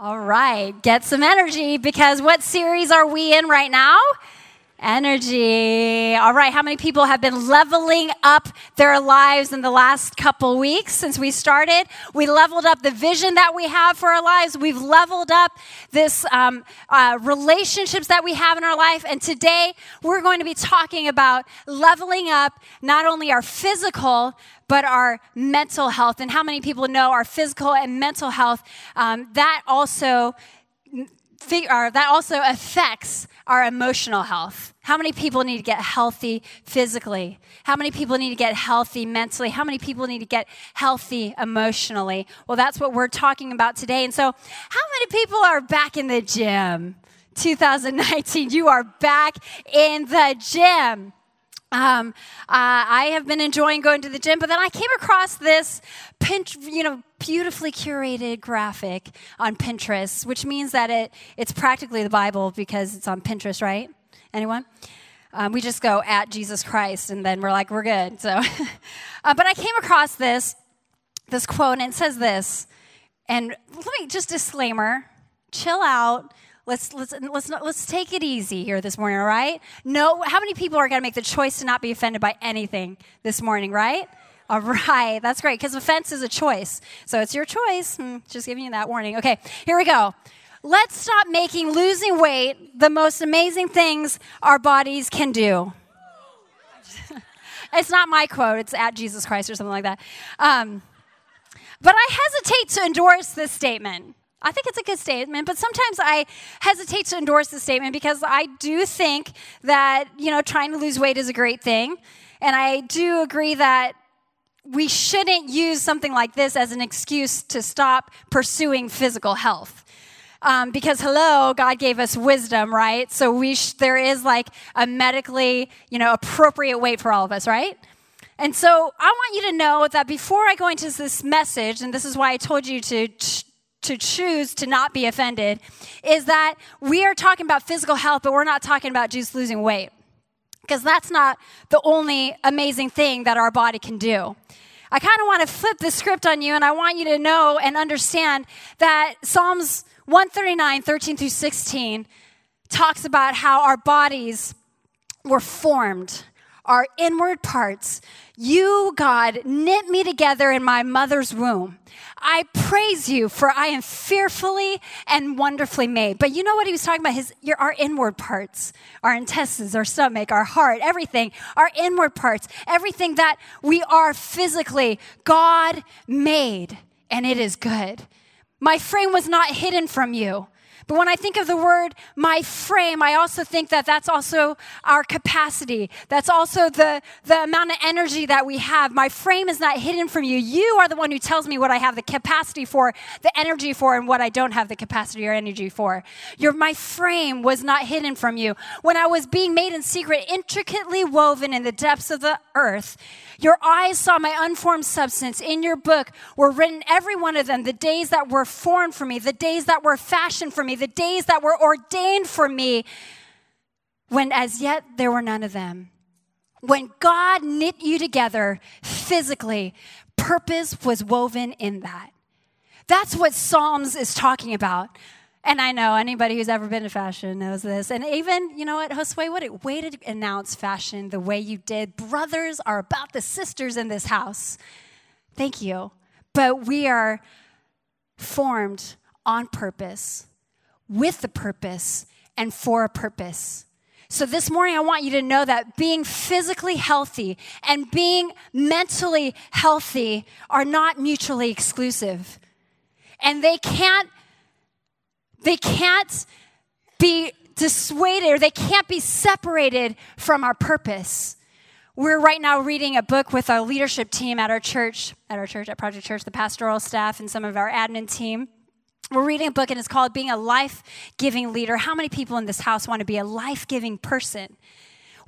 All right, get some energy because what series are we in right now? Energy. All right, how many people have been leveling up their lives in the last couple weeks since we started? We leveled up the vision that we have for our lives. We've leveled up this um, uh, relationships that we have in our life. And today we're going to be talking about leveling up not only our physical, but our mental health. And how many people know our physical and mental health? Um, that also that also affects our emotional health. How many people need to get healthy physically? How many people need to get healthy mentally? How many people need to get healthy emotionally? Well, that's what we're talking about today. And so, how many people are back in the gym? 2019, you are back in the gym. Um, uh, I have been enjoying going to the gym, but then I came across this, pinch, you know, beautifully curated graphic on Pinterest, which means that it it's practically the Bible because it's on Pinterest, right? Anyone? Um, we just go at Jesus Christ, and then we're like, we're good. So, uh, but I came across this this quote, and it says this, and let me just disclaimer: chill out Let's let's let's not, let's take it easy here this morning, all right? No, how many people are going to make the choice to not be offended by anything this morning, right? All right, that's great because offense is a choice. So it's your choice. Hmm, just giving you that warning. Okay, here we go. Let's stop making losing weight the most amazing things our bodies can do. it's not my quote, it's at Jesus Christ or something like that. Um, but I hesitate to endorse this statement. I think it's a good statement, but sometimes I hesitate to endorse the statement because I do think that, you know, trying to lose weight is a great thing. And I do agree that we shouldn't use something like this as an excuse to stop pursuing physical health. Um, because hello, God gave us wisdom, right? So we sh- there is like a medically, you know, appropriate weight for all of us, right? And so I want you to know that before I go into this message, and this is why I told you to to choose to not be offended is that we are talking about physical health, but we're not talking about just losing weight. Because that's not the only amazing thing that our body can do. I kind of want to flip the script on you, and I want you to know and understand that Psalms 139, 13 through 16 talks about how our bodies were formed our inward parts. You, God, knit me together in my mother's womb. I praise you, for I am fearfully and wonderfully made. But you know what he was talking about? His, your, our inward parts, our intestines, our stomach, our heart, everything, our inward parts, everything that we are physically, God made, and it is good. My frame was not hidden from you. But when I think of the word my frame, I also think that that's also our capacity. That's also the, the amount of energy that we have. My frame is not hidden from you. You are the one who tells me what I have the capacity for, the energy for, and what I don't have the capacity or energy for. Your, my frame was not hidden from you. When I was being made in secret, intricately woven in the depths of the earth, your eyes saw my unformed substance. In your book were written every one of them, the days that were formed for me, the days that were fashioned for me, the days that were ordained for me, when as yet there were none of them. When God knit you together physically, purpose was woven in that. That's what Psalms is talking about. And I know anybody who's ever been to fashion knows this. And even, you know what, Josue, what a way to announce fashion the way you did. Brothers are about the sisters in this house. Thank you. But we are formed on purpose, with the purpose, and for a purpose. So, this morning, I want you to know that being physically healthy and being mentally healthy are not mutually exclusive. And they can't they can't be dissuaded or they can't be separated from our purpose. We're right now reading a book with our leadership team at our church, at our church, at Project Church, the pastoral staff, and some of our admin team. We're reading a book and it's called Being a Life Giving Leader. How many people in this house want to be a life giving person?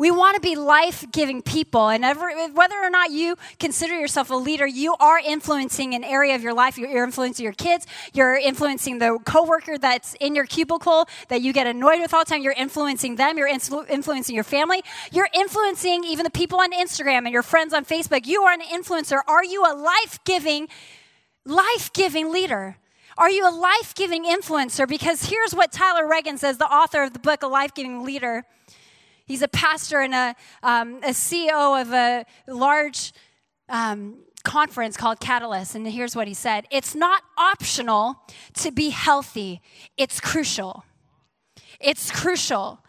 We want to be life giving people. And ever, whether or not you consider yourself a leader, you are influencing an area of your life. You're influencing your kids. You're influencing the coworker that's in your cubicle that you get annoyed with all the time. You're influencing them. You're influ- influencing your family. You're influencing even the people on Instagram and your friends on Facebook. You are an influencer. Are you a life giving, life giving leader? Are you a life giving influencer? Because here's what Tyler Reagan says, the author of the book, A Life Giving Leader. He's a pastor and a, um, a CEO of a large um, conference called Catalyst. And here's what he said It's not optional to be healthy, it's crucial. It's crucial.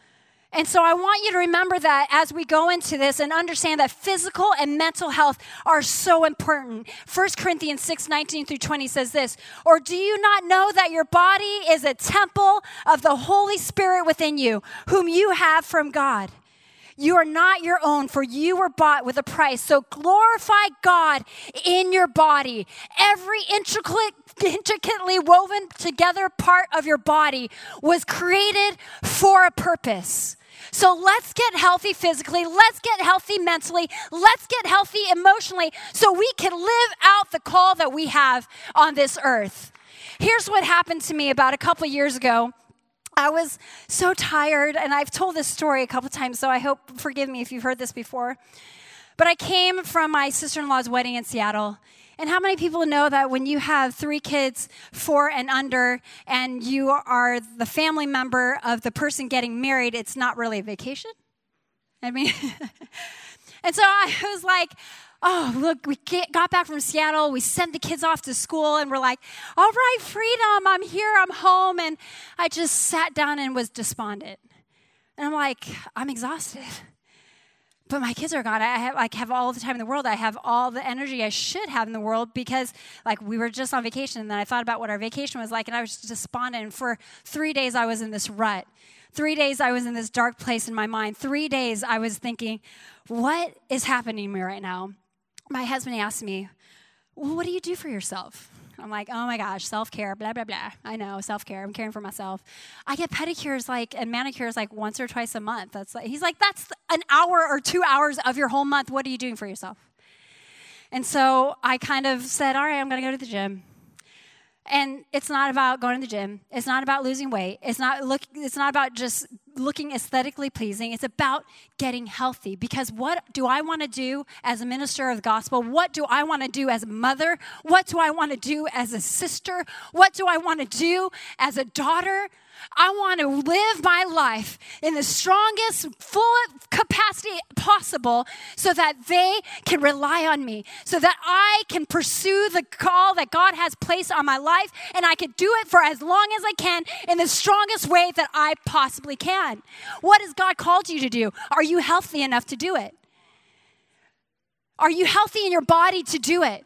And so I want you to remember that as we go into this and understand that physical and mental health are so important. 1 Corinthians 6 19 through 20 says this Or do you not know that your body is a temple of the Holy Spirit within you, whom you have from God? You are not your own, for you were bought with a price. So glorify God in your body. Every intricate, intricately woven together part of your body was created for a purpose. So let's get healthy physically, let's get healthy mentally, let's get healthy emotionally so we can live out the call that we have on this earth. Here's what happened to me about a couple years ago. I was so tired, and I've told this story a couple times, so I hope, forgive me if you've heard this before. But I came from my sister in law's wedding in Seattle, and how many people know that when you have three kids, four and under, and you are the family member of the person getting married, it's not really a vacation? I mean, and so I was like, oh, look, we got back from Seattle. We sent the kids off to school, and we're like, all right, freedom, I'm here, I'm home. And I just sat down and was despondent. And I'm like, I'm exhausted but my kids are gone. I have like have all the time in the world. I have all the energy I should have in the world because like we were just on vacation and then I thought about what our vacation was like and I was despondent. And for three days I was in this rut. Three days I was in this dark place in my mind. Three days I was thinking, what is happening to me right now? My husband asked me, Well, what do you do for yourself? I'm like, oh my gosh, self care, blah, blah, blah. I know, self care. I'm caring for myself. I get pedicures like and manicures like once or twice a month. That's like, he's like, that's an hour or two hours of your whole month. What are you doing for yourself? And so I kind of said, all right, I'm going to go to the gym. And it's not about going to the gym. It's not about losing weight. It's not look it's not about just looking aesthetically pleasing. It's about getting healthy. Because what do I want to do as a minister of the gospel? What do I want to do as a mother? What do I want to do as a sister? What do I want to do as a daughter? I want to live my life in the strongest, full capacity possible so that they can rely on me, so that I can pursue the call that God has placed on my life, and I can do it for as long as I can in the strongest way that I possibly can. What has God called you to do? Are you healthy enough to do it? Are you healthy in your body to do it?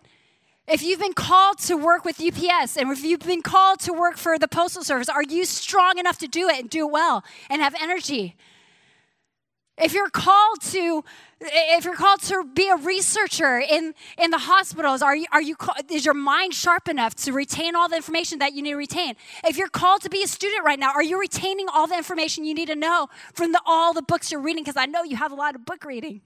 If you've been called to work with UPS and if you've been called to work for the Postal Service, are you strong enough to do it and do it well and have energy? If you're called to if you're called to be a researcher in, in the hospitals, are you, are you, is your mind sharp enough to retain all the information that you need to retain? If you're called to be a student right now, are you retaining all the information you need to know from the, all the books you're reading? Because I know you have a lot of book reading.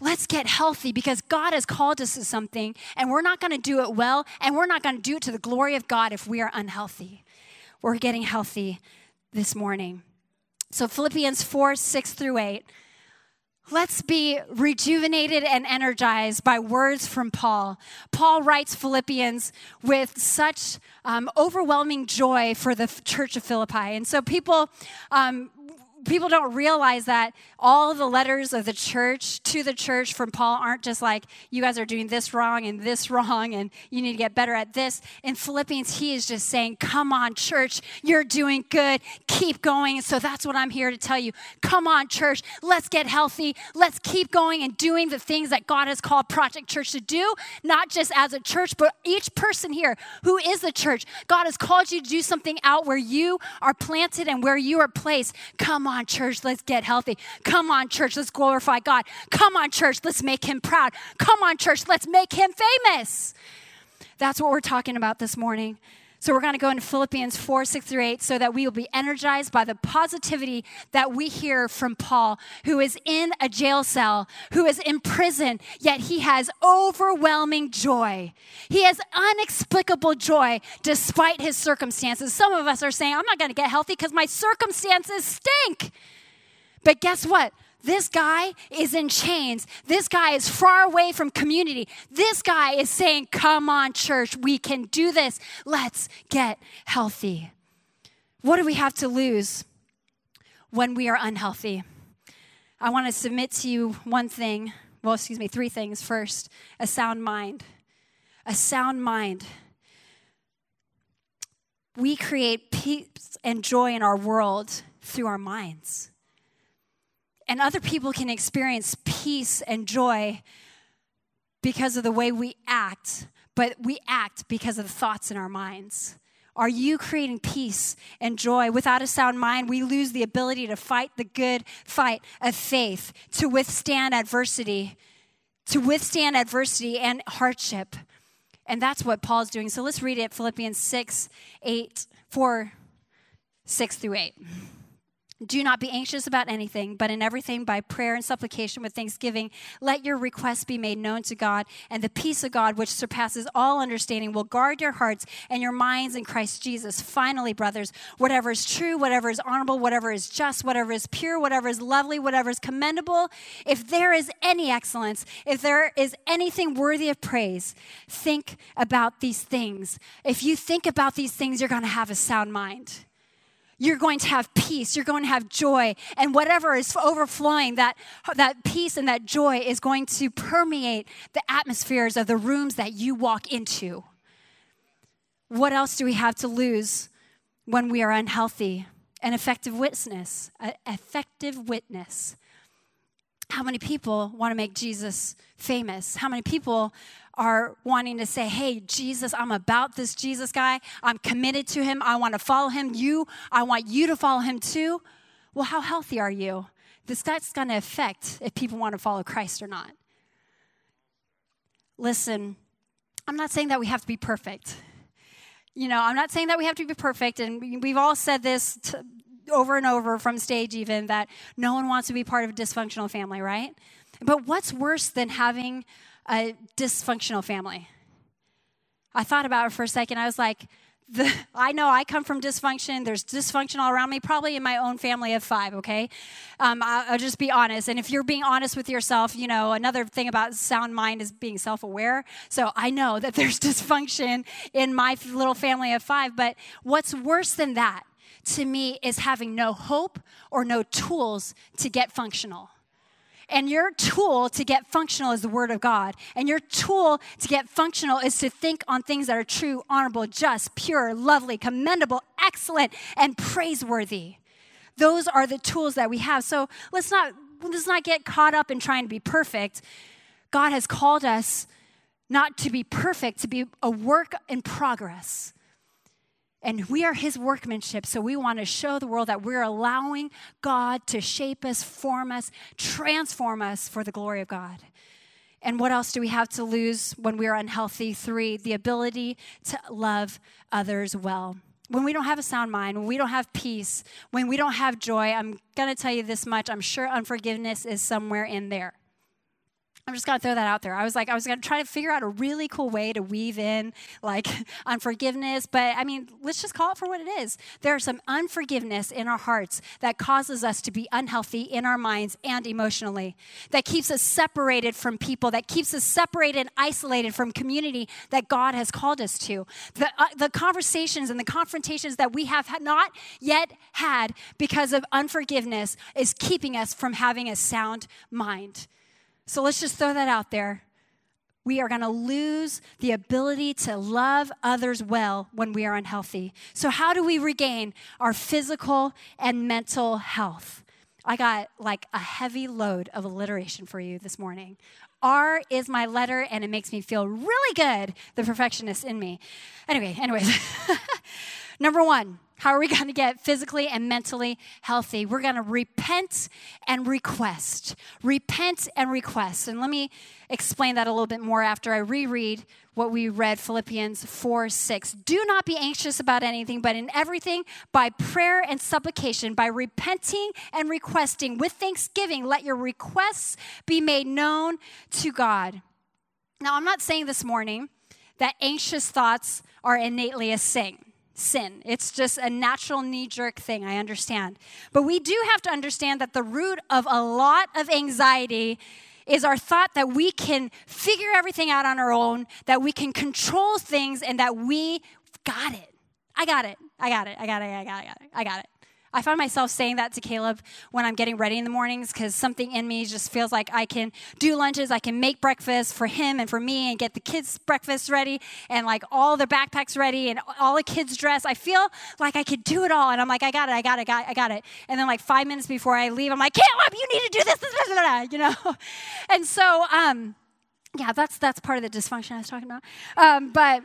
Let's get healthy because God has called us to something and we're not going to do it well and we're not going to do it to the glory of God if we are unhealthy. We're getting healthy this morning. So, Philippians 4 6 through 8. Let's be rejuvenated and energized by words from Paul. Paul writes Philippians with such um, overwhelming joy for the church of Philippi. And so people um, people don't realize that all the letters of the church to the church from Paul aren't just like, you guys are doing this wrong and this wrong and you need to get better at this. In Philippians, he is just saying, come on, church, you're doing good. Keep going. So that's what I'm here to tell you. Come on, church, let's get healthy. Let's keep going and doing the things that God has called Project Church to do, not just as a church, but each person here who is the church. God has called you to do something out where you are planted and where you are placed. Come on on, church, let's get healthy. Come on, church, let's glorify God. Come on, church, let's make him proud. Come on, church, let's make him famous. That's what we're talking about this morning. So we're going to go into Philippians 4, 6 through 8 so that we will be energized by the positivity that we hear from Paul, who is in a jail cell, who is in prison, yet he has overwhelming joy. He has unexplicable joy despite his circumstances. Some of us are saying, I'm not going to get healthy because my circumstances stink. But guess what? This guy is in chains. This guy is far away from community. This guy is saying, Come on, church, we can do this. Let's get healthy. What do we have to lose when we are unhealthy? I want to submit to you one thing. Well, excuse me, three things. First, a sound mind. A sound mind. We create peace and joy in our world through our minds. And other people can experience peace and joy because of the way we act, but we act because of the thoughts in our minds. Are you creating peace and joy? Without a sound mind, we lose the ability to fight the good fight of faith, to withstand adversity, to withstand adversity and hardship. And that's what Paul's doing. So let's read it Philippians 6, 8, 4, 6 through 8. Do not be anxious about anything, but in everything by prayer and supplication with thanksgiving, let your requests be made known to God, and the peace of God, which surpasses all understanding, will guard your hearts and your minds in Christ Jesus. Finally, brothers, whatever is true, whatever is honorable, whatever is just, whatever is pure, whatever is lovely, whatever is commendable, if there is any excellence, if there is anything worthy of praise, think about these things. If you think about these things, you're going to have a sound mind you're going to have peace. You're going to have joy. And whatever is overflowing that that peace and that joy is going to permeate the atmospheres of the rooms that you walk into. What else do we have to lose when we are unhealthy? An effective witness an effective witness. How many people want to make jesus famous? How many people are wanting to say, hey, Jesus, I'm about this Jesus guy. I'm committed to him. I want to follow him. You, I want you to follow him too. Well, how healthy are you? This that's going to affect if people want to follow Christ or not. Listen, I'm not saying that we have to be perfect. You know, I'm not saying that we have to be perfect, and we've all said this over and over from stage, even that no one wants to be part of a dysfunctional family, right? But what's worse than having a dysfunctional family. I thought about it for a second. I was like, the, I know I come from dysfunction. There's dysfunction all around me, probably in my own family of five, okay? Um, I'll, I'll, just be honest. And if you're being honest with yourself, you know, another thing about sound mind is being self aware. So I know that there's dysfunction in my little family of five. But what's worse than that to me is having no hope or no tools to get functional. And your tool to get functional is the Word of God. And your tool to get functional is to think on things that are true, honorable, just, pure, lovely, commendable, excellent, and praiseworthy. Those are the tools that we have. So let's not, let's not get caught up in trying to be perfect. God has called us not to be perfect, to be a work in progress. And we are his workmanship, so we want to show the world that we're allowing God to shape us, form us, transform us for the glory of God. And what else do we have to lose when we are unhealthy? Three, the ability to love others well. When we don't have a sound mind, when we don't have peace, when we don't have joy, I'm going to tell you this much I'm sure unforgiveness is somewhere in there. I'm just gonna throw that out there. I was like, I was gonna try to figure out a really cool way to weave in like unforgiveness, but I mean, let's just call it for what it is. There's some unforgiveness in our hearts that causes us to be unhealthy in our minds and emotionally, that keeps us separated from people, that keeps us separated and isolated from community that God has called us to. The, uh, the conversations and the confrontations that we have not yet had because of unforgiveness is keeping us from having a sound mind. So let's just throw that out there. We are going to lose the ability to love others well when we are unhealthy. So, how do we regain our physical and mental health? I got like a heavy load of alliteration for you this morning. R is my letter, and it makes me feel really good, the perfectionist in me. Anyway, anyways. Number one, how are we going to get physically and mentally healthy? We're going to repent and request. Repent and request. And let me explain that a little bit more after I reread what we read Philippians 4 6. Do not be anxious about anything, but in everything, by prayer and supplication, by repenting and requesting with thanksgiving, let your requests be made known to God. Now, I'm not saying this morning that anxious thoughts are innately a sin. Sin. It's just a natural knee jerk thing, I understand. But we do have to understand that the root of a lot of anxiety is our thought that we can figure everything out on our own, that we can control things, and that we got it. I got it. I got it. I got it. I got it. I got it. I got it. I find myself saying that to Caleb when I'm getting ready in the mornings because something in me just feels like I can do lunches, I can make breakfast for him and for me and get the kids' breakfast ready and like all the backpacks ready and all the kids' dress. I feel like I could do it all. And I'm like, I got it, I got it, I got it, I got it. And then like five minutes before I leave, I'm like, Caleb, you need to do this, this, this, this you know? And so, um, yeah, that's that's part of the dysfunction I was talking about. Um, but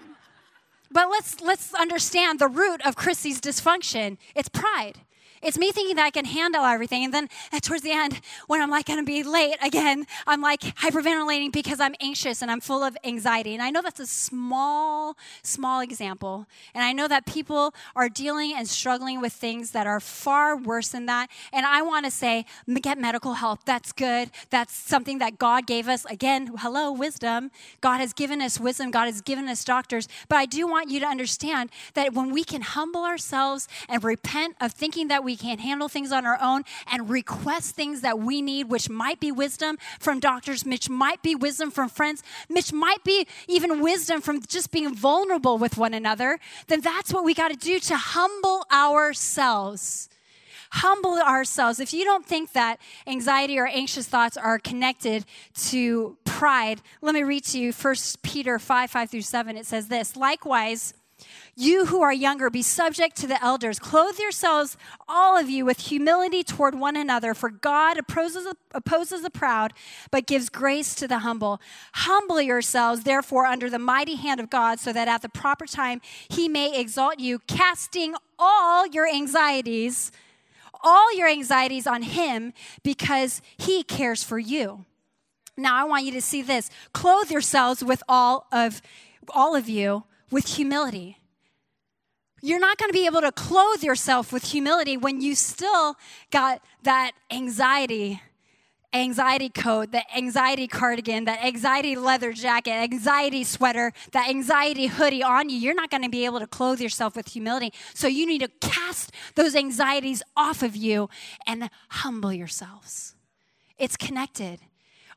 but let's let's understand the root of Chrissy's dysfunction. It's pride. It's me thinking that I can handle everything. And then uh, towards the end, when I'm like going to be late again, I'm like hyperventilating because I'm anxious and I'm full of anxiety. And I know that's a small, small example. And I know that people are dealing and struggling with things that are far worse than that. And I want to say, get medical help. That's good. That's something that God gave us. Again, hello, wisdom. God has given us wisdom. God has given us doctors. But I do want you to understand that when we can humble ourselves and repent of thinking that we we can't handle things on our own and request things that we need, which might be wisdom from doctors, which might be wisdom from friends, which might be even wisdom from just being vulnerable with one another, then that's what we got to do to humble ourselves humble ourselves. If you don't think that anxiety or anxious thoughts are connected to pride, let me read to you 1 Peter 5 5 through 7. It says this Likewise, you who are younger, be subject to the elders. Clothe yourselves, all of you, with humility toward one another, for God opposes, opposes the proud, but gives grace to the humble. Humble yourselves, therefore, under the mighty hand of God, so that at the proper time he may exalt you, casting all your anxieties, all your anxieties on him, because he cares for you. Now I want you to see this. Clothe yourselves with all of all of you with humility you're not going to be able to clothe yourself with humility when you still got that anxiety anxiety coat, that anxiety cardigan, that anxiety leather jacket, anxiety sweater, that anxiety hoodie on you, you're not going to be able to clothe yourself with humility. So you need to cast those anxieties off of you and humble yourselves. It's connected.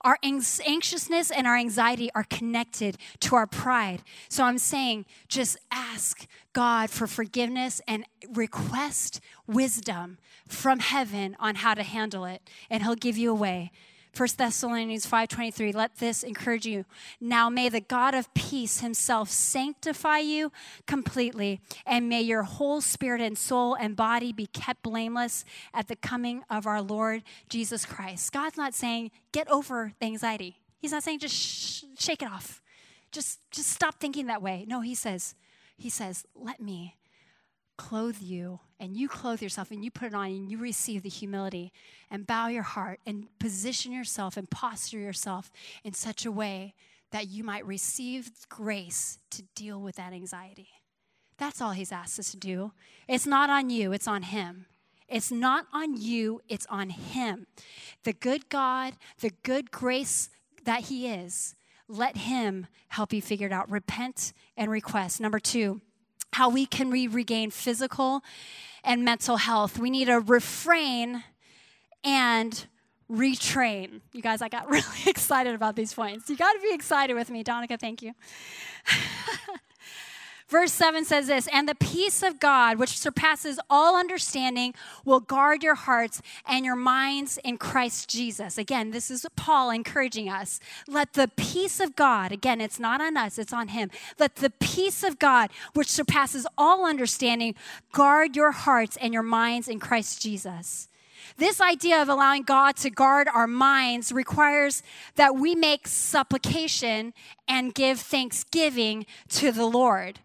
Our anxiousness and our anxiety are connected to our pride. So I'm saying just ask God for forgiveness and request wisdom from heaven on how to handle it, and He'll give you a way. 1 Thessalonians 5:23 let this encourage you. Now may the God of peace himself sanctify you completely and may your whole spirit and soul and body be kept blameless at the coming of our Lord Jesus Christ. God's not saying get over the anxiety. He's not saying just sh- shake it off. Just just stop thinking that way. No he says he says let me clothe you and you clothe yourself and you put it on and you receive the humility and bow your heart and position yourself and posture yourself in such a way that you might receive grace to deal with that anxiety. That's all he's asked us to do. It's not on you, it's on him. It's not on you, it's on him. The good God, the good grace that he is, let him help you figure it out. Repent and request. Number two, how we can re- regain physical and mental health. We need to refrain and retrain. You guys, I got really excited about these points. You got to be excited with me. Donica, thank you. Verse 7 says this And the peace of God, which surpasses all understanding, will guard your hearts and your minds in Christ Jesus. Again, this is Paul encouraging us. Let the peace of God, again, it's not on us, it's on him. Let the peace of God, which surpasses all understanding, guard your hearts and your minds in Christ Jesus. This idea of allowing God to guard our minds requires that we make supplication and give thanksgiving to the Lord.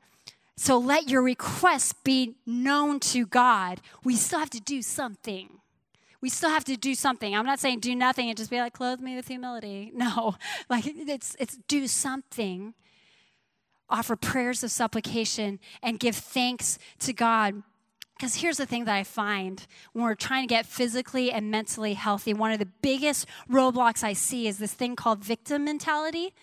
So let your requests be known to God. We still have to do something. We still have to do something. I'm not saying do nothing and just be like, clothe me with humility. No, like it's, it's do something. Offer prayers of supplication and give thanks to God. Because here's the thing that I find when we're trying to get physically and mentally healthy, one of the biggest roadblocks I see is this thing called victim mentality.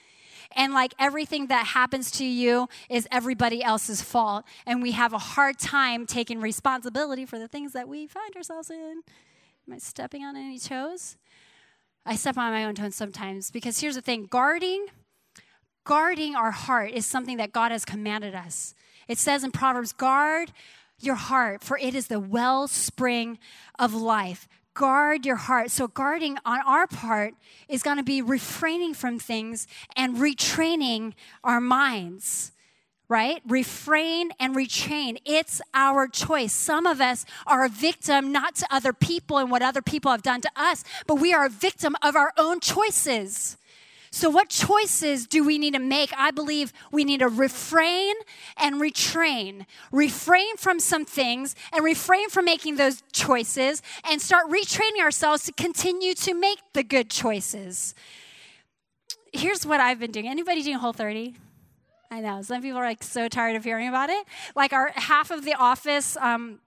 And like everything that happens to you is everybody else's fault. And we have a hard time taking responsibility for the things that we find ourselves in. Am I stepping on any toes? I step on my own toes sometimes because here's the thing guarding, guarding our heart is something that God has commanded us. It says in Proverbs, guard your heart, for it is the wellspring of life. Guard your heart. So, guarding on our part is going to be refraining from things and retraining our minds right? Refrain and retrain. It's our choice. Some of us are a victim not to other people and what other people have done to us, but we are a victim of our own choices. So, what choices do we need to make? I believe we need to refrain and retrain. Refrain from some things and refrain from making those choices and start retraining ourselves to continue to make the good choices. Here's what I've been doing. Anybody doing Whole 30? I know. Some people are like so tired of hearing about it. Like our half of the office, um,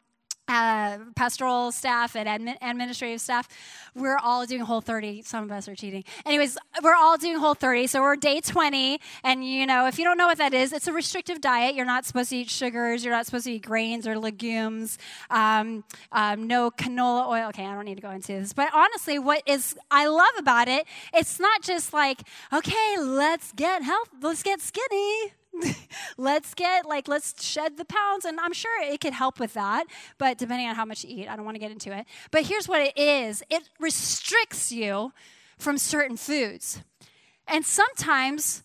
uh, pastoral staff and admin, administrative staff, we're all doing Whole 30. Some of us are cheating. Anyways, we're all doing Whole 30. So we're day 20. And, you know, if you don't know what that is, it's a restrictive diet. You're not supposed to eat sugars. You're not supposed to eat grains or legumes. Um, um, no canola oil. Okay, I don't need to go into this. But honestly, what is I love about it, it's not just like, okay, let's get health, let's get skinny let's get like let's shed the pounds and i'm sure it could help with that but depending on how much you eat i don't want to get into it. But here's what it is. It restricts you from certain foods. And sometimes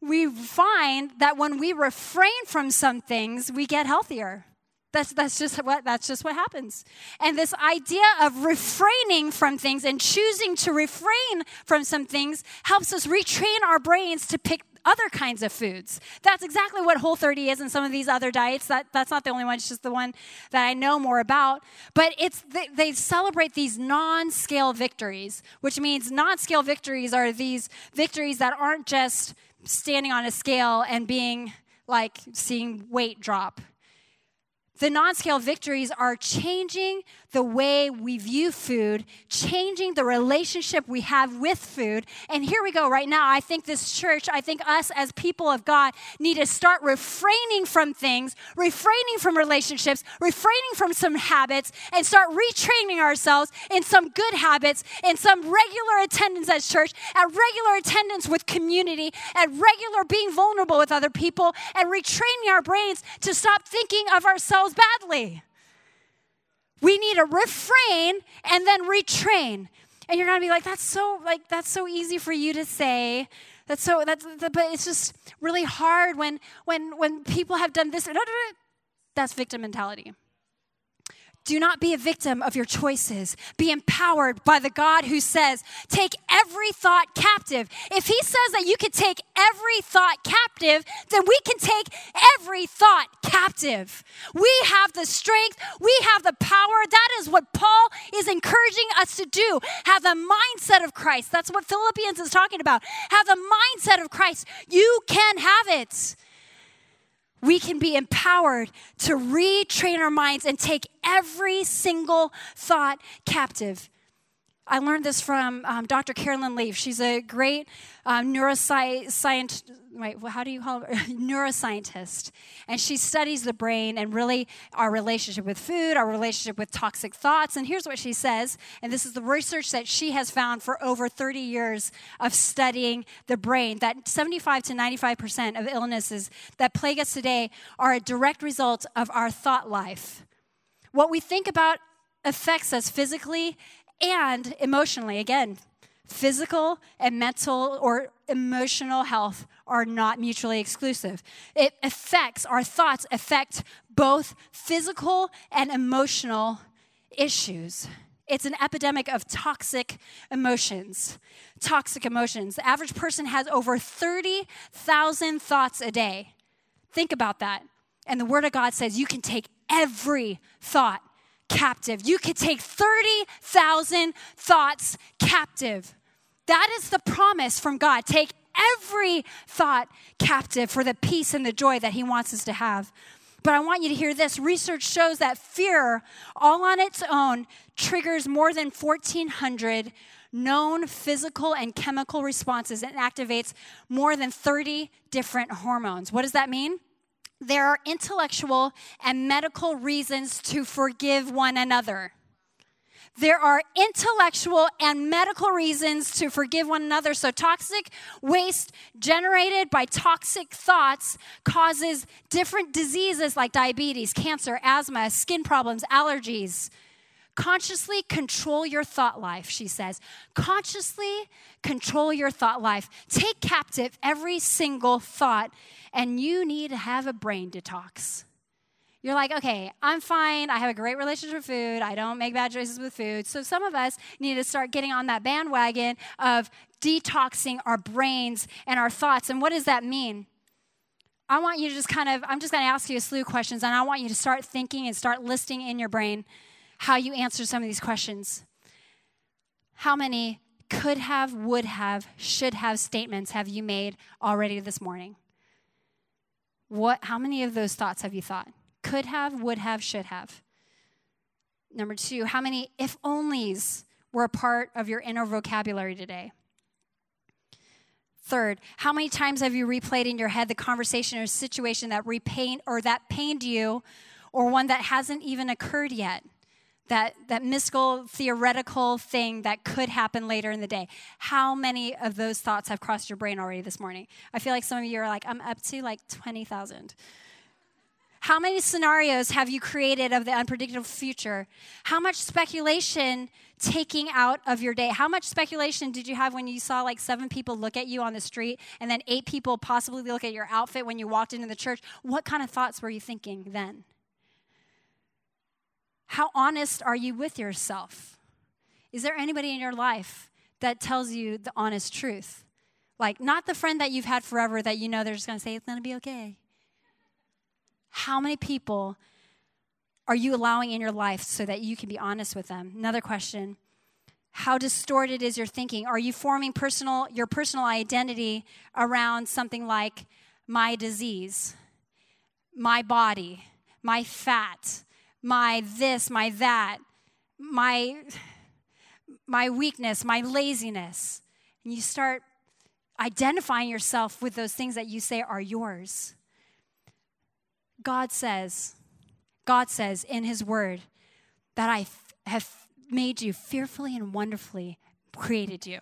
we find that when we refrain from some things we get healthier. That's, that's just what that's just what happens. And this idea of refraining from things and choosing to refrain from some things helps us retrain our brains to pick other kinds of foods. That's exactly what Whole 30 is and some of these other diets. That, that's not the only one, it's just the one that I know more about. But it's they, they celebrate these non-scale victories, which means non-scale victories are these victories that aren't just standing on a scale and being like seeing weight drop. The non scale victories are changing the way we view food, changing the relationship we have with food. And here we go right now. I think this church, I think us as people of God need to start refraining from things, refraining from relationships, refraining from some habits, and start retraining ourselves in some good habits, in some regular attendance at church, at regular attendance with community, at regular being vulnerable with other people, and retraining our brains to stop thinking of ourselves badly. We need to refrain and then retrain. And you're gonna be like, that's so like that's so easy for you to say. That's so that's but it's just really hard when when when people have done this. That's victim mentality. Do not be a victim of your choices. Be empowered by the God who says, take every thought captive. If he says that you can take every thought captive, then we can take every thought captive. We have the strength, we have the power. That is what Paul is encouraging us to do. Have the mindset of Christ. That's what Philippians is talking about. Have the mindset of Christ. You can have it we can be empowered to retrain our minds and take every single thought captive. I learned this from um, Dr. Carolyn Leaf. She's a great um, neuroscience, wait, how do you call her? neuroscientist. And she studies the brain and really our relationship with food, our relationship with toxic thoughts. And here's what she says, and this is the research that she has found for over 30 years of studying the brain, that 75 to 95% of illnesses that plague us today are a direct result of our thought life. What we think about affects us physically and emotionally. Again, physical and mental or emotional health are not mutually exclusive. It affects, our thoughts affect both physical and emotional issues. It's an epidemic of toxic emotions. Toxic emotions. The average person has over 30,000 thoughts a day. Think about that. And the Word of God says you can take every thought captive. You could take 30,000 thoughts captive. That is the promise from God. Take every thought captive for the peace and the joy that He wants us to have. But I want you to hear this. Research shows that fear, all on its own, triggers more than 1,400 known physical and chemical responses and activates more than 30 different hormones. What does that mean? There are intellectual and medical reasons to forgive one another. There are intellectual and medical reasons to forgive one another. So, toxic waste generated by toxic thoughts causes different diseases like diabetes, cancer, asthma, skin problems, allergies. Consciously control your thought life, she says. Consciously control your thought life. Take captive every single thought, and you need to have a brain detox. You're like, okay, I'm fine. I have a great relationship with food. I don't make bad choices with food. So some of us need to start getting on that bandwagon of detoxing our brains and our thoughts. And what does that mean? I want you to just kind of, I'm just going to ask you a slew of questions, and I want you to start thinking and start listing in your brain how you answer some of these questions. How many could have, would have, should have statements have you made already this morning? What, how many of those thoughts have you thought? could have, would have, should have. Number two, how many if onlys were a part of your inner vocabulary today? Third, how many times have you replayed in your head the conversation or situation that repained or that pained you or one that hasn't even occurred yet? That, that mystical, theoretical thing that could happen later in the day. How many of those thoughts have crossed your brain already this morning? I feel like some of you are like, I'm up to like 20,000. How many scenarios have you created of the unpredictable future? How much speculation taking out of your day? How much speculation did you have when you saw like seven people look at you on the street and then eight people possibly look at your outfit when you walked into the church? What kind of thoughts were you thinking then? How honest are you with yourself? Is there anybody in your life that tells you the honest truth? Like, not the friend that you've had forever that you know they're just gonna say, it's gonna be okay. How many people are you allowing in your life so that you can be honest with them? Another question How distorted is your thinking? Are you forming personal, your personal identity around something like my disease, my body, my fat, my this, my that, my, my weakness, my laziness? And you start identifying yourself with those things that you say are yours. God says, God says in His Word that I have made you fearfully and wonderfully created you.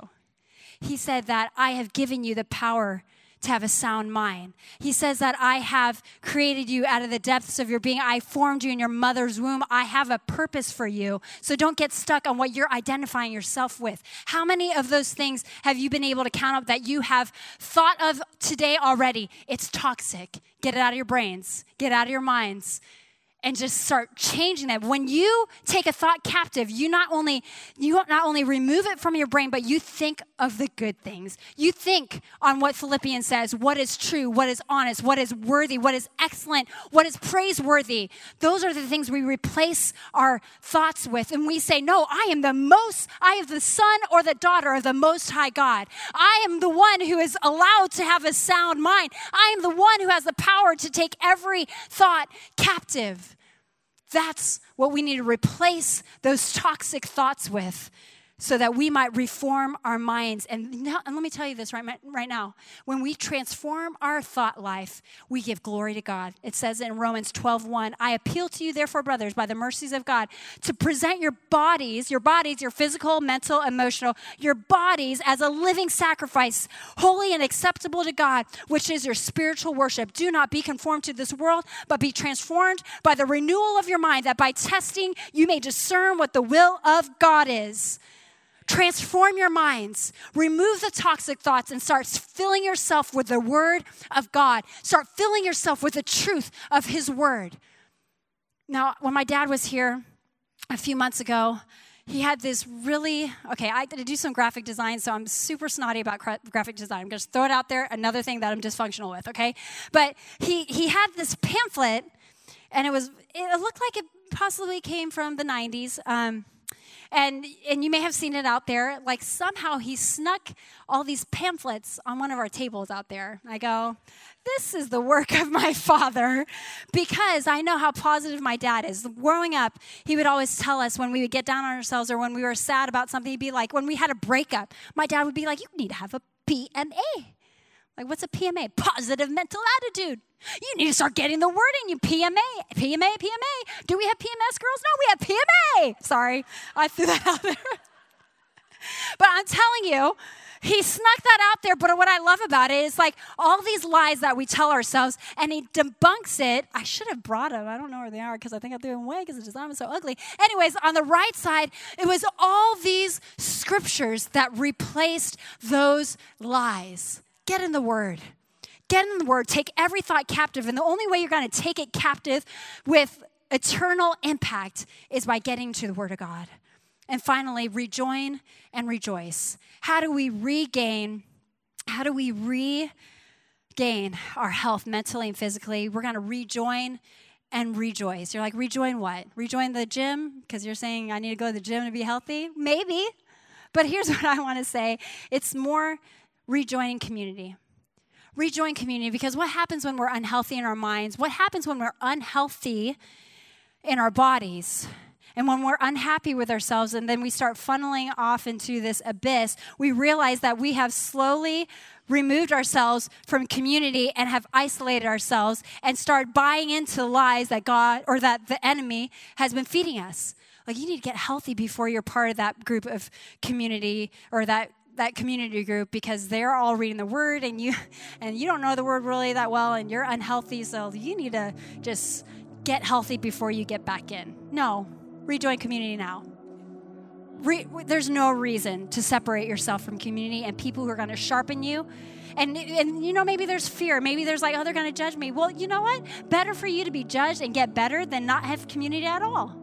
He said that I have given you the power to have a sound mind. He says that I have created you out of the depths of your being. I formed you in your mother's womb. I have a purpose for you. So don't get stuck on what you're identifying yourself with. How many of those things have you been able to count up that you have thought of today already? It's toxic. Get it out of your brains, get out of your minds and just start changing that. When you take a thought captive, you not only you not only remove it from your brain, but you think of the good things. You think on what Philippians says, what is true, what is honest, what is worthy, what is excellent, what is praiseworthy. Those are the things we replace our thoughts with. And we say, No, I am the most, I am the son or the daughter of the most high God. I am the one who is allowed to have a sound mind. I am the one who has the power to take every thought captive. That's what we need to replace those toxic thoughts with so that we might reform our minds. And, now, and let me tell you this right, right now. When we transform our thought life, we give glory to God. It says in Romans 12 1, I appeal to you, therefore, brothers, by the mercies of God, to present your bodies, your bodies, your physical, mental, emotional, your bodies as a living sacrifice, holy and acceptable to God, which is your spiritual worship. Do not be conformed to this world, but be transformed by the renewal of your mind, that by testing you may discern what the will of God is. Transform your minds. Remove the toxic thoughts and start filling yourself with the Word of God. Start filling yourself with the truth of His Word. Now, when my dad was here a few months ago, he had this really okay i do some graphic design so i'm super snotty about graphic design i'm going to throw it out there another thing that i'm dysfunctional with okay but he he had this pamphlet and it was it looked like it possibly came from the 90s um, and and you may have seen it out there. Like somehow he snuck all these pamphlets on one of our tables out there. I go, this is the work of my father because I know how positive my dad is. Growing up, he would always tell us when we would get down on ourselves or when we were sad about something, he'd be like, when we had a breakup, my dad would be like, you need to have a PMA. Like, what's a PMA? Positive mental attitude. You need to start getting the word in you. PMA, PMA, PMA. Do we have PMS girls? No, we have PMA. Sorry, I threw that out there. but I'm telling you, he snuck that out there. But what I love about it is like all these lies that we tell ourselves, and he debunks it. I should have brought them. I don't know where they are because I think I threw them away because the design was so ugly. Anyways, on the right side, it was all these scriptures that replaced those lies. Get in the word. Get in the word. Take every thought captive. And the only way you're going to take it captive with eternal impact is by getting to the word of God. And finally, rejoin and rejoice. How do we regain? How do we regain our health mentally and physically? We're going to rejoin and rejoice. You're like, rejoin what? Rejoin the gym? Because you're saying I need to go to the gym to be healthy? Maybe. But here's what I want to say it's more rejoining community. Rejoin community because what happens when we're unhealthy in our minds? What happens when we're unhealthy in our bodies? And when we're unhappy with ourselves and then we start funneling off into this abyss, we realize that we have slowly removed ourselves from community and have isolated ourselves and start buying into lies that God or that the enemy has been feeding us. Like you need to get healthy before you're part of that group of community or that that community group because they're all reading the word and you and you don't know the word really that well and you're unhealthy so you need to just get healthy before you get back in. No, rejoin community now. Re, there's no reason to separate yourself from community and people who are going to sharpen you. And, and you know, maybe there's fear. Maybe there's like, oh, they're going to judge me. Well, you know what? Better for you to be judged and get better than not have community at all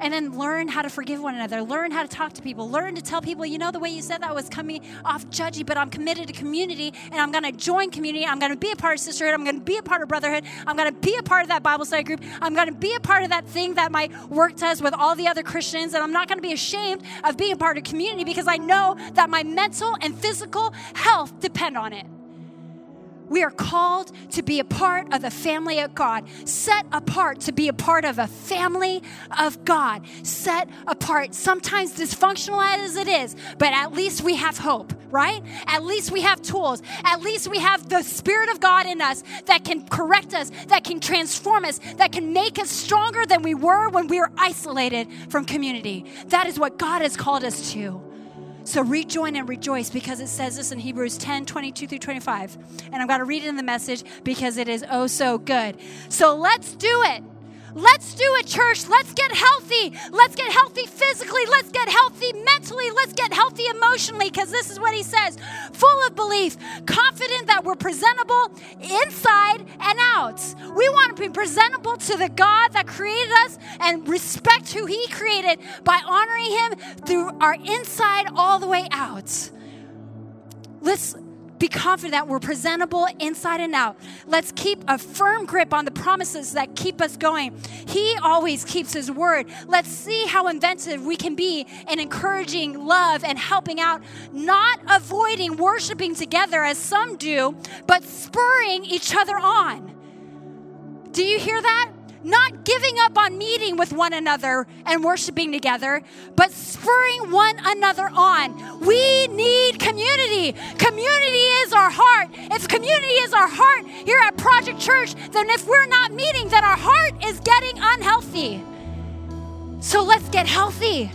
and then learn how to forgive one another, learn how to talk to people, learn to tell people, you know, the way you said that was coming off judgy, but I'm committed to community and I'm going to join community. I'm going to be a part of sisterhood. I'm going to be a part of brotherhood. I'm going to be a part of that Bible study group. I'm going to be a part of that thing that my work does with all the other Christians. And I'm not going to be ashamed of being a part of community because I know that my mental and physical health depend on it. We are called to be a part of the family of God, set apart to be a part of a family of God, set apart. Sometimes dysfunctional as it is, but at least we have hope, right? At least we have tools. At least we have the Spirit of God in us that can correct us, that can transform us, that can make us stronger than we were when we were isolated from community. That is what God has called us to. So rejoin and rejoice because it says this in Hebrews 10 22 through 25. And I'm going to read it in the message because it is oh so good. So let's do it. Let's do it, church. Let's get healthy. Let's get healthy physically. Let's get healthy mentally. Let's get healthy emotionally because this is what he says full of belief, confident that we're presentable inside and out. We want to be presentable to the God that created us and respect who he created by honoring him through our inside all the way out. Let's be confident that we're presentable inside and out. Let's keep a firm grip on the promises that keep us going. He always keeps His word. Let's see how inventive we can be in encouraging love and helping out, not avoiding worshiping together as some do, but spurring each other on. Do you hear that? Not giving up on meeting with one another and worshiping together, but spurring one another on. We need community. Community is our heart. If community is our heart here at Project Church, then if we're not meeting, then our heart is getting unhealthy. So let's get healthy.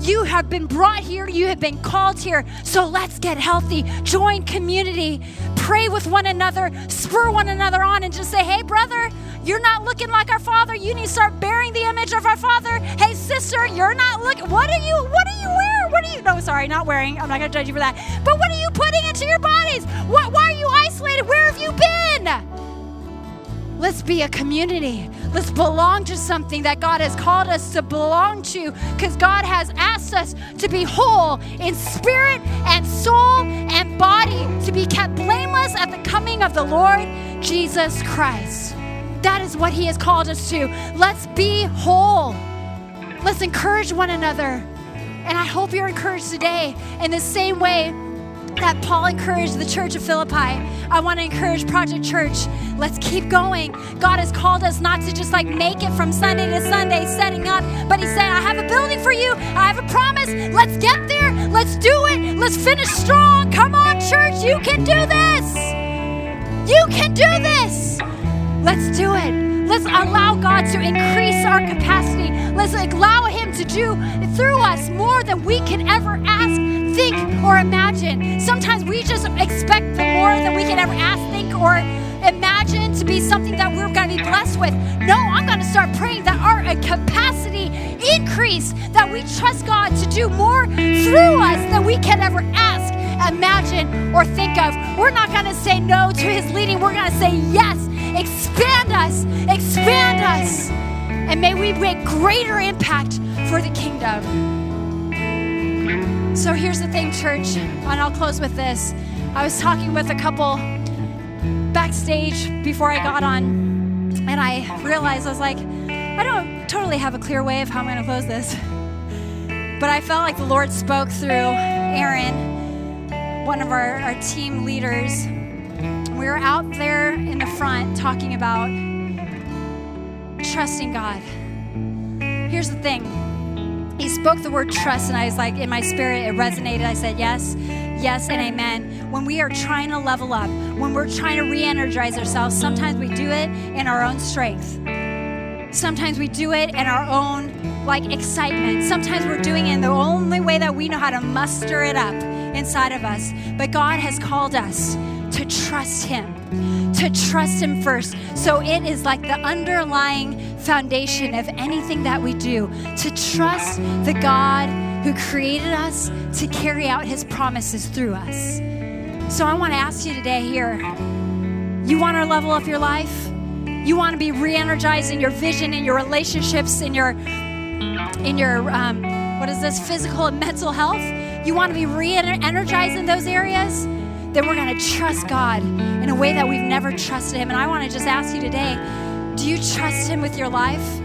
You have been brought here, you have been called here. So let's get healthy. Join community, pray with one another, spur one another on, and just say, hey, brother, you're not looking like our father. You need to start bearing the image of our father. Hey, sister, you're not looking. What are you, what are you wearing? What are you, no, sorry, not wearing. I'm not going to judge you for that. But what are you putting into your bodies? What, why are you isolated? Where have you been? Let's be a community. Let's belong to something that God has called us to belong to because God has asked us to be whole in spirit and soul and body, to be kept blameless at the coming of the Lord Jesus Christ. That is what He has called us to. Let's be whole. Let's encourage one another. And I hope you're encouraged today in the same way that Paul encouraged the church of Philippi. I want to encourage Project Church. Let's keep going. God has called us not to just like make it from Sunday to Sunday setting up, but He said, I have a building for you. I have a promise. Let's get there. Let's do it. Let's finish strong. Come on, church. You can do this. You can do this. Let's do it. Let's allow God to increase our capacity. Let's allow Him to do through us more than we can ever ask, think, or imagine. Sometimes we just expect more than we can ever ask, think, or imagine to be something that we're going to be blessed with. No, I'm going to start praying that our uh, capacity increase, that we trust God to do more through us than we can ever ask, imagine, or think of. We're not going to say no to His leading. We're going to say yes Expand us, expand us. And may we make greater impact for the kingdom. So here's the thing, church, and I'll close with this. I was talking with a couple backstage before I got on, and I realized I was like, I don't totally have a clear way of how I'm going to close this. But I felt like the Lord spoke through Aaron, one of our, our team leaders, we were out there in the front talking about trusting God. Here's the thing He spoke the word trust, and I was like, in my spirit, it resonated. I said, Yes, yes, and amen. When we are trying to level up, when we're trying to re energize ourselves, sometimes we do it in our own strength. Sometimes we do it in our own like excitement. Sometimes we're doing it in the only way that we know how to muster it up inside of us. But God has called us to trust Him, to trust Him first. So it is like the underlying foundation of anything that we do, to trust the God who created us to carry out His promises through us. So I want to ask you today here you want to level up your life? You want to be re-energized in your vision, in your relationships, in your in your um, what is this physical and mental health? You want to be re-energized in those areas? Then we're going to trust God in a way that we've never trusted Him. And I want to just ask you today do you trust Him with your life?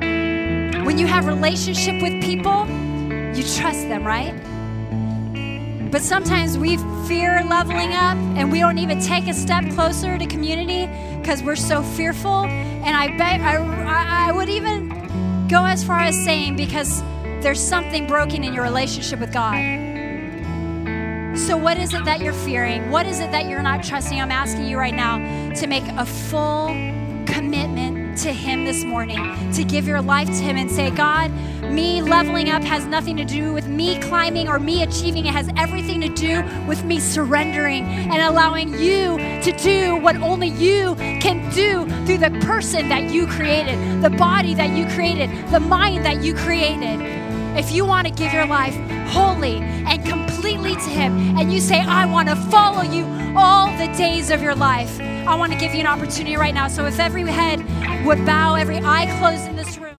When you have relationship with people, you trust them, right? But sometimes we fear leveling up and we don't even take a step closer to community because we're so fearful. And I bet I, I would even go as far as saying because there's something broken in your relationship with God. So, what is it that you're fearing? What is it that you're not trusting? I'm asking you right now to make a full commitment to Him this morning, to give your life to Him and say, God, me leveling up has nothing to do with me climbing or me achieving. It has everything to do with me surrendering and allowing you to do what only you can do through the person that you created, the body that you created, the mind that you created. If you want to give your life wholly and completely to Him, and you say, I want to follow you all the days of your life, I want to give you an opportunity right now. So if every head would bow, every eye closed in this room,